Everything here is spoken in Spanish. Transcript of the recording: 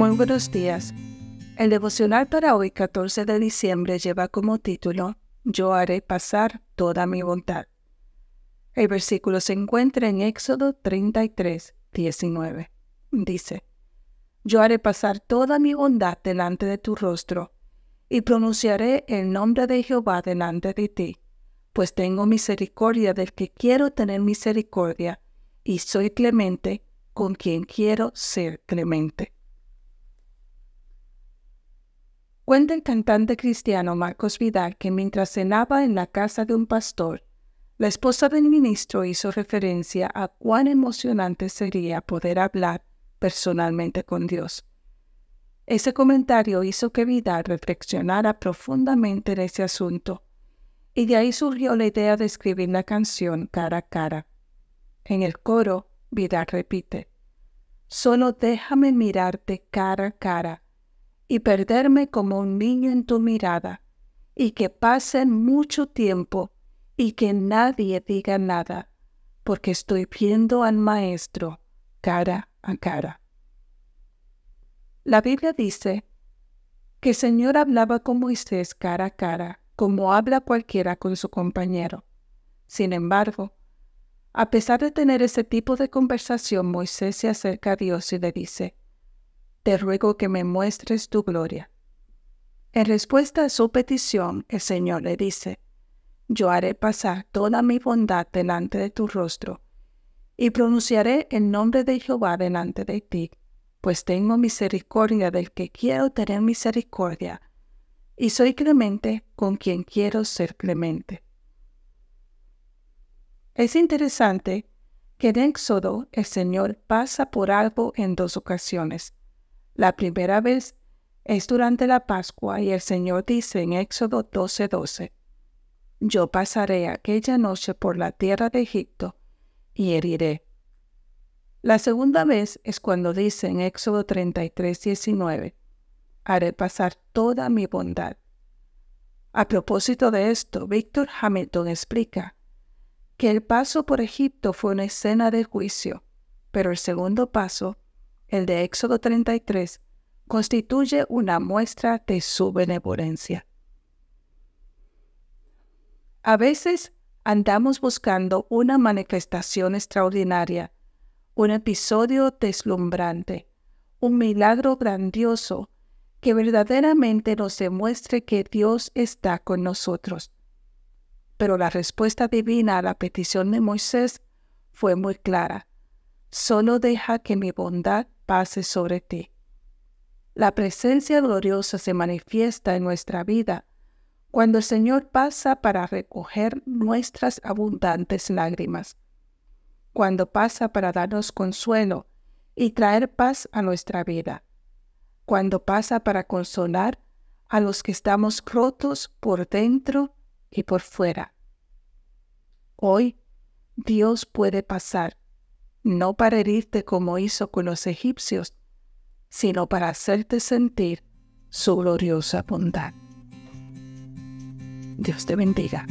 Muy buenos días. El devocional para hoy, 14 de diciembre, lleva como título Yo haré pasar toda mi bondad. El versículo se encuentra en Éxodo 33, 19. Dice, Yo haré pasar toda mi bondad delante de tu rostro, y pronunciaré el nombre de Jehová delante de ti, pues tengo misericordia del que quiero tener misericordia, y soy clemente con quien quiero ser clemente. Cuenta el cantante cristiano Marcos Vidal que mientras cenaba en la casa de un pastor, la esposa del ministro hizo referencia a cuán emocionante sería poder hablar personalmente con Dios. Ese comentario hizo que Vidal reflexionara profundamente en ese asunto, y de ahí surgió la idea de escribir la canción cara a cara. En el coro, Vidal repite, Solo déjame mirarte cara a cara y perderme como un niño en tu mirada, y que pase mucho tiempo y que nadie diga nada, porque estoy viendo al Maestro cara a cara. La Biblia dice que el Señor hablaba con Moisés cara a cara, como habla cualquiera con su compañero. Sin embargo, a pesar de tener ese tipo de conversación, Moisés se acerca a Dios y le dice, te ruego que me muestres tu gloria. En respuesta a su petición, el Señor le dice, yo haré pasar toda mi bondad delante de tu rostro, y pronunciaré el nombre de Jehová delante de ti, pues tengo misericordia del que quiero tener misericordia, y soy clemente con quien quiero ser clemente. Es interesante que en Éxodo el Señor pasa por algo en dos ocasiones. La primera vez es durante la Pascua y el Señor dice en Éxodo 12:12, Yo pasaré aquella noche por la tierra de Egipto y heriré. La segunda vez es cuando dice en Éxodo 33:19, Haré pasar toda mi bondad. A propósito de esto, Víctor Hamilton explica que el paso por Egipto fue una escena de juicio, pero el segundo paso el de Éxodo 33, constituye una muestra de su benevolencia. A veces andamos buscando una manifestación extraordinaria, un episodio deslumbrante, un milagro grandioso que verdaderamente nos demuestre que Dios está con nosotros. Pero la respuesta divina a la petición de Moisés fue muy clara. Solo deja que mi bondad pase sobre ti. La presencia gloriosa se manifiesta en nuestra vida cuando el Señor pasa para recoger nuestras abundantes lágrimas, cuando pasa para darnos consuelo y traer paz a nuestra vida, cuando pasa para consolar a los que estamos rotos por dentro y por fuera. Hoy Dios puede pasar no para herirte como hizo con los egipcios, sino para hacerte sentir su gloriosa bondad. Dios te bendiga.